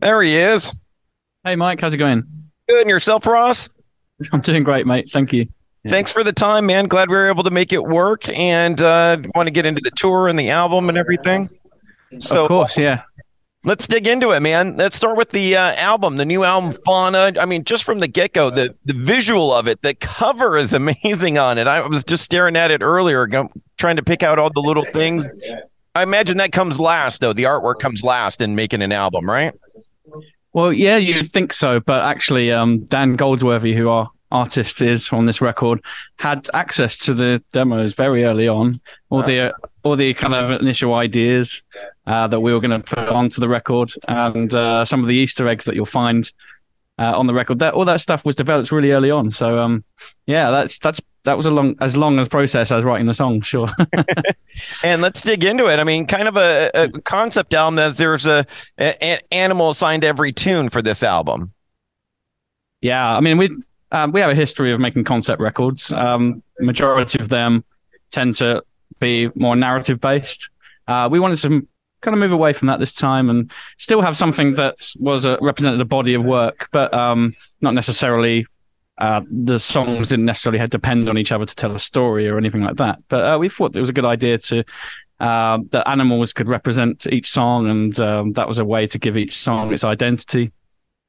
There he is. Hey, Mike, how's it going? Good. And yourself, Ross? I'm doing great, mate. Thank you. Yeah. Thanks for the time, man. Glad we were able to make it work and uh, want to get into the tour and the album and everything. So, of course, yeah. Let's dig into it, man. Let's start with the uh, album, the new album, Fauna. I mean, just from the get go, the, the visual of it, the cover is amazing on it. I was just staring at it earlier, go, trying to pick out all the little things. I imagine that comes last, though. The artwork comes last in making an album, right? Well, yeah, you'd think so, but actually, um, Dan Goldsworthy, who our artist is on this record, had access to the demos very early on, all the all the kind of initial ideas uh, that we were going to put onto the record, and uh, some of the Easter eggs that you'll find uh, on the record. That all that stuff was developed really early on. So, um, yeah, that's that's that was a long as long as process as writing the song, sure. and let's dig into it. I mean, kind of a, a concept album as there's a, a, animal assigned to every tune for this album. Yeah, I mean we um, we have a history of making concept records. Um, majority of them tend to be more narrative based. Uh, we wanted to kind of move away from that this time and still have something that was a, represented a body of work, but um, not necessarily uh, the songs didn't necessarily have to depend on each other to tell a story or anything like that. But uh, we thought it was a good idea to uh, that animals could represent each song, and um, that was a way to give each song its identity.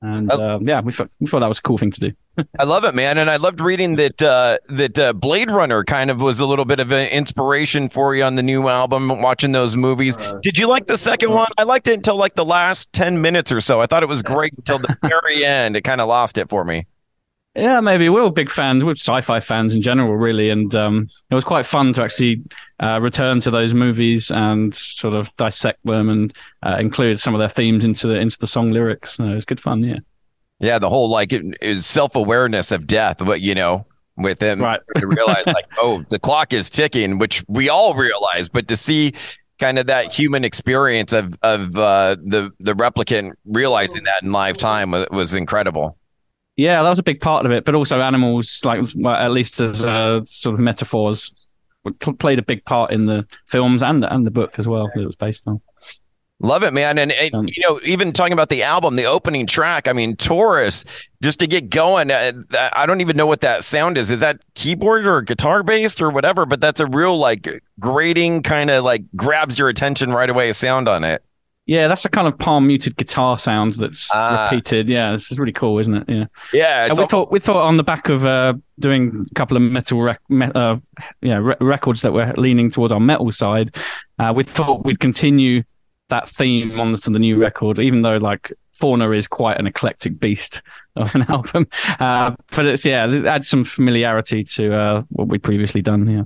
And oh. um, yeah, we thought we thought that was a cool thing to do. I love it, man, and I loved reading that uh, that uh, Blade Runner kind of was a little bit of an inspiration for you on the new album. Watching those movies, uh, did you like the second one? I liked it until like the last ten minutes or so. I thought it was great until the very end. It kind of lost it for me. Yeah, maybe we're all big fans. We're sci-fi fans in general, really, and um, it was quite fun to actually uh, return to those movies and sort of dissect them and uh, include some of their themes into the into the song lyrics. So it was good fun. Yeah. Yeah, the whole like self awareness of death, but you know, with him right. to realize like, oh, the clock is ticking, which we all realize, but to see kind of that human experience of of uh, the the replicant realizing that in live time was, was incredible. Yeah, that was a big part of it, but also animals, like well, at least as uh, sort of metaphors, played a big part in the films and the, and the book as well that it was based on. Love it, man. And, and, um, you know, even talking about the album, the opening track, I mean, Taurus, just to get going, uh, I don't even know what that sound is. Is that keyboard or guitar based or whatever? But that's a real like grating kind of like grabs your attention right away sound on it. Yeah, that's a kind of palm muted guitar sound that's uh, repeated. Yeah, this is really cool, isn't it? Yeah. Yeah. we thought we thought on the back of uh, doing a couple of metal rec- me- uh, yeah, re- records that were leaning towards our metal side, uh, we thought we'd continue that theme on to the new record, even though like Fauna is quite an eclectic beast of an album. Uh, but it's yeah, it adds some familiarity to uh, what we'd previously done. Yeah.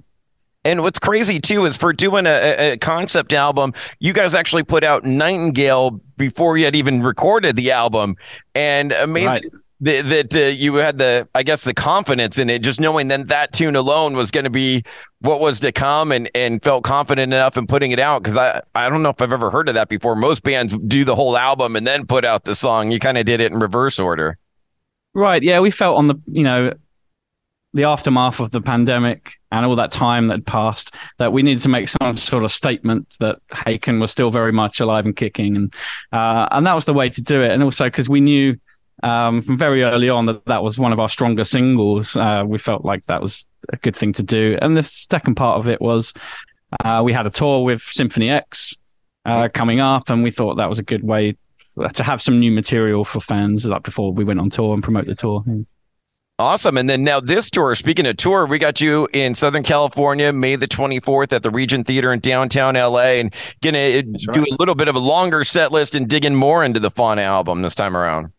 And what's crazy too is for doing a, a, concept album, you guys actually put out Nightingale before you had even recorded the album, and amazing. Right. That, that uh, you had the, I guess, the confidence in it, just knowing that that tune alone was going to be what was to come, and and felt confident enough in putting it out. Because I, I don't know if I've ever heard of that before. Most bands do the whole album and then put out the song. You kind of did it in reverse order. Right. Yeah, we felt on the, you know, the aftermath of the pandemic and all that time that had passed that we needed to make some sort of statement that Haken was still very much alive and kicking. And uh, and that was the way to do it. And also because we knew um, from very early on that that was one of our stronger singles. Uh, we felt like that was a good thing to do. And the second part of it was uh, we had a tour with Symphony X uh, coming up and we thought that was a good way to have some new material for fans like before we went on tour and promote the tour. Awesome. And then now this tour, speaking of tour, we got you in Southern California, May the 24th at the Regent Theater in downtown LA and going to do a little bit of a longer set list and digging more into the Fauna album this time around.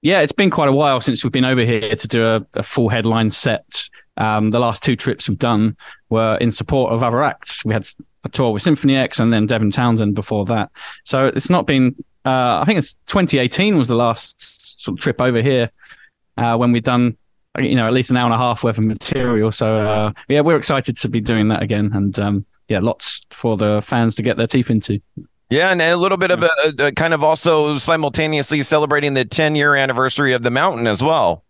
Yeah, it's been quite a while since we've been over here to do a, a full headline set. Um, the last two trips we've done were in support of other acts. We had a tour with Symphony X and then Devin Townsend before that. So it's not been, uh, I think it's 2018 was the last sort of trip over here uh, when we've done you know at least an hour and a half worth of material. So uh, yeah, we're excited to be doing that again, and um, yeah, lots for the fans to get their teeth into. Yeah, and a little bit of a, a kind of also simultaneously celebrating the 10 year anniversary of the mountain as well.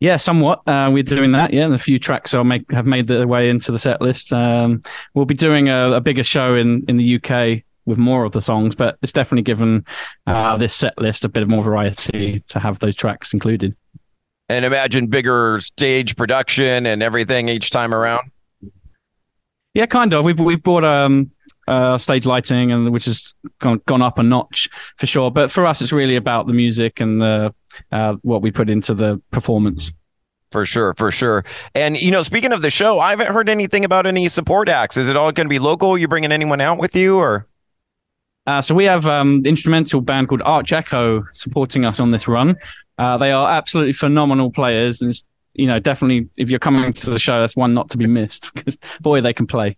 Yeah, somewhat. Uh, we're doing that. Yeah, and a few tracks will make have made their way into the set list. Um, we'll be doing a, a, bigger show in in the UK with more of the songs, but it's definitely given uh, this set list a bit of more variety to have those tracks included. And imagine bigger stage production and everything each time around. Yeah, kind of. We've we've bought um uh, stage lighting and which has gone gone up a notch for sure. But for us, it's really about the music and the uh, what we put into the performance. For sure, for sure. And you know, speaking of the show, I haven't heard anything about any support acts. Is it all going to be local? Are you bringing anyone out with you, or? Uh, so we have um, instrumental band called Arch Echo supporting us on this run. Uh, they are absolutely phenomenal players, and you know, definitely if you're coming to the show, that's one not to be missed because boy, they can play.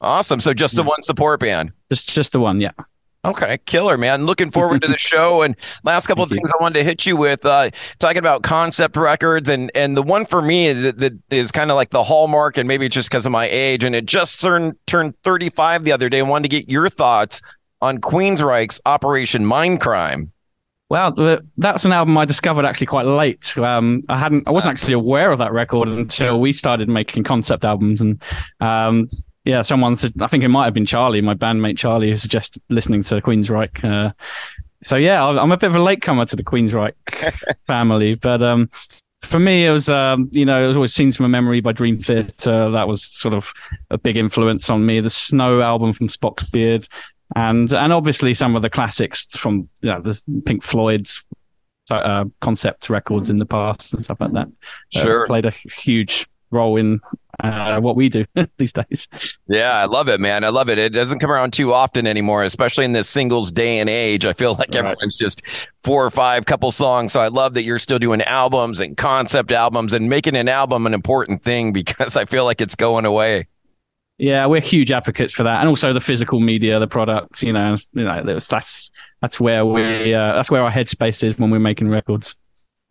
Awesome. So just the one support band. Just just the one, yeah. Okay, killer, man. Looking forward to the show. And last couple of things I wanted to hit you with, uh, talking about concept records, and and the one for me that, that is kind of like the hallmark, and maybe it's just because of my age, and it just turned turned 35 the other day. I wanted to get your thoughts on Queensryche's Operation Mindcrime. Well, that's an album I discovered actually quite late. Um, I hadn't, I wasn't actually aware of that record until we started making concept albums, and um, yeah, someone said, I think it might have been Charlie, my bandmate Charlie, who suggested listening to Queensryche. Uh, so yeah, I'm a bit of a latecomer to the Queensryche family, but um, for me, it was um, you know, it was always "Scenes from a Memory" by Dream Theater. That was sort of a big influence on me. The Snow album from Spock's Beard, and and obviously some of the classics from you know, the Pink Floyd's uh, concept records in the past and stuff like that. Uh, sure, uh, played a huge role in uh, what we do these days. Yeah, I love it, man. I love it. It doesn't come around too often anymore, especially in this singles day and age. I feel like right. everyone's just four or five couple songs. So I love that you're still doing albums and concept albums and making an album an important thing because I feel like it's going away. Yeah, we're huge advocates for that, and also the physical media, the products. You know, you know that's that's where we uh, that's where our headspace is when we're making records.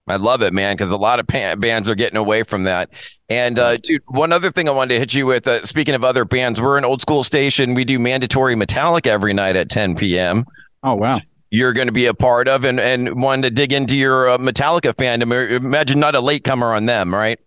I love it, man, because a lot of bands are getting away from that. And uh, dude, one other thing I wanted to hit you with. Uh, speaking of other bands, we're an old school station. We do mandatory Metallica every night at 10 p.m. Oh wow! You're going to be a part of, and and wanted to dig into your uh, Metallica fandom. Imagine not a latecomer on them, right?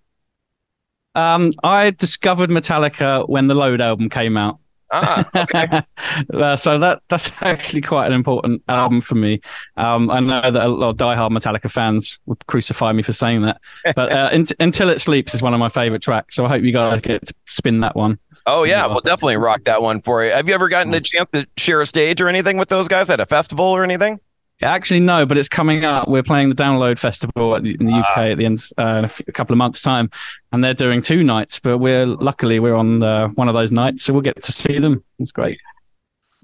Um, I discovered Metallica when the Load album came out. Ah, okay. uh, so that that's actually quite an important album for me. Um, I know that a lot of diehard Metallica fans would crucify me for saying that, but uh, in, "Until It Sleeps" is one of my favorite tracks. So I hope you guys get to spin that one. Oh yeah, we'll definitely rock that one for you. Have you ever gotten nice. a chance to share a stage or anything with those guys at a festival or anything? Actually, no, but it's coming up. We're playing the Download Festival in the UK ah. at the end uh, in a, couple of months' time, and they're doing two nights. But we're luckily we're on uh, one of those nights, so we'll get to see them. It's great.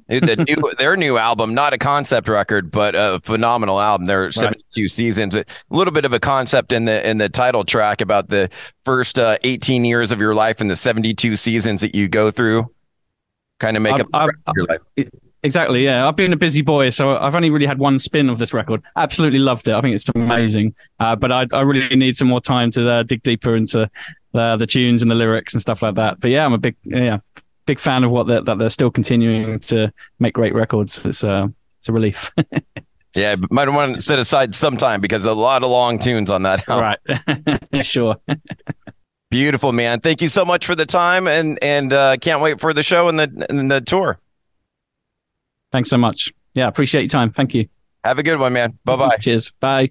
the new their new album, not a concept record, but a phenomenal album. There are 72 right. seasons. A little bit of a concept in the in the title track about the first uh, 18 years of your life and the 72 seasons that you go through. Kind of make I've, up I've, your life. Exactly. Yeah, I've been a busy boy, so I've only really had one spin of this record. Absolutely loved it. I think it's amazing. Uh, but I, I really need some more time to uh, dig deeper into uh, the tunes and the lyrics and stuff like that. But yeah, I'm a big yeah big fan of what they're, that they're still continuing to make great records. It's uh, it's a relief. yeah, might want to set aside some time because a lot of long tunes on that. Album. Right. sure. Beautiful, man. Thank you so much for the time, and and uh, can't wait for the show and the and the tour. Thanks so much. Yeah, appreciate your time. Thank you. Have a good one, man. Bye bye. Cheers. Bye.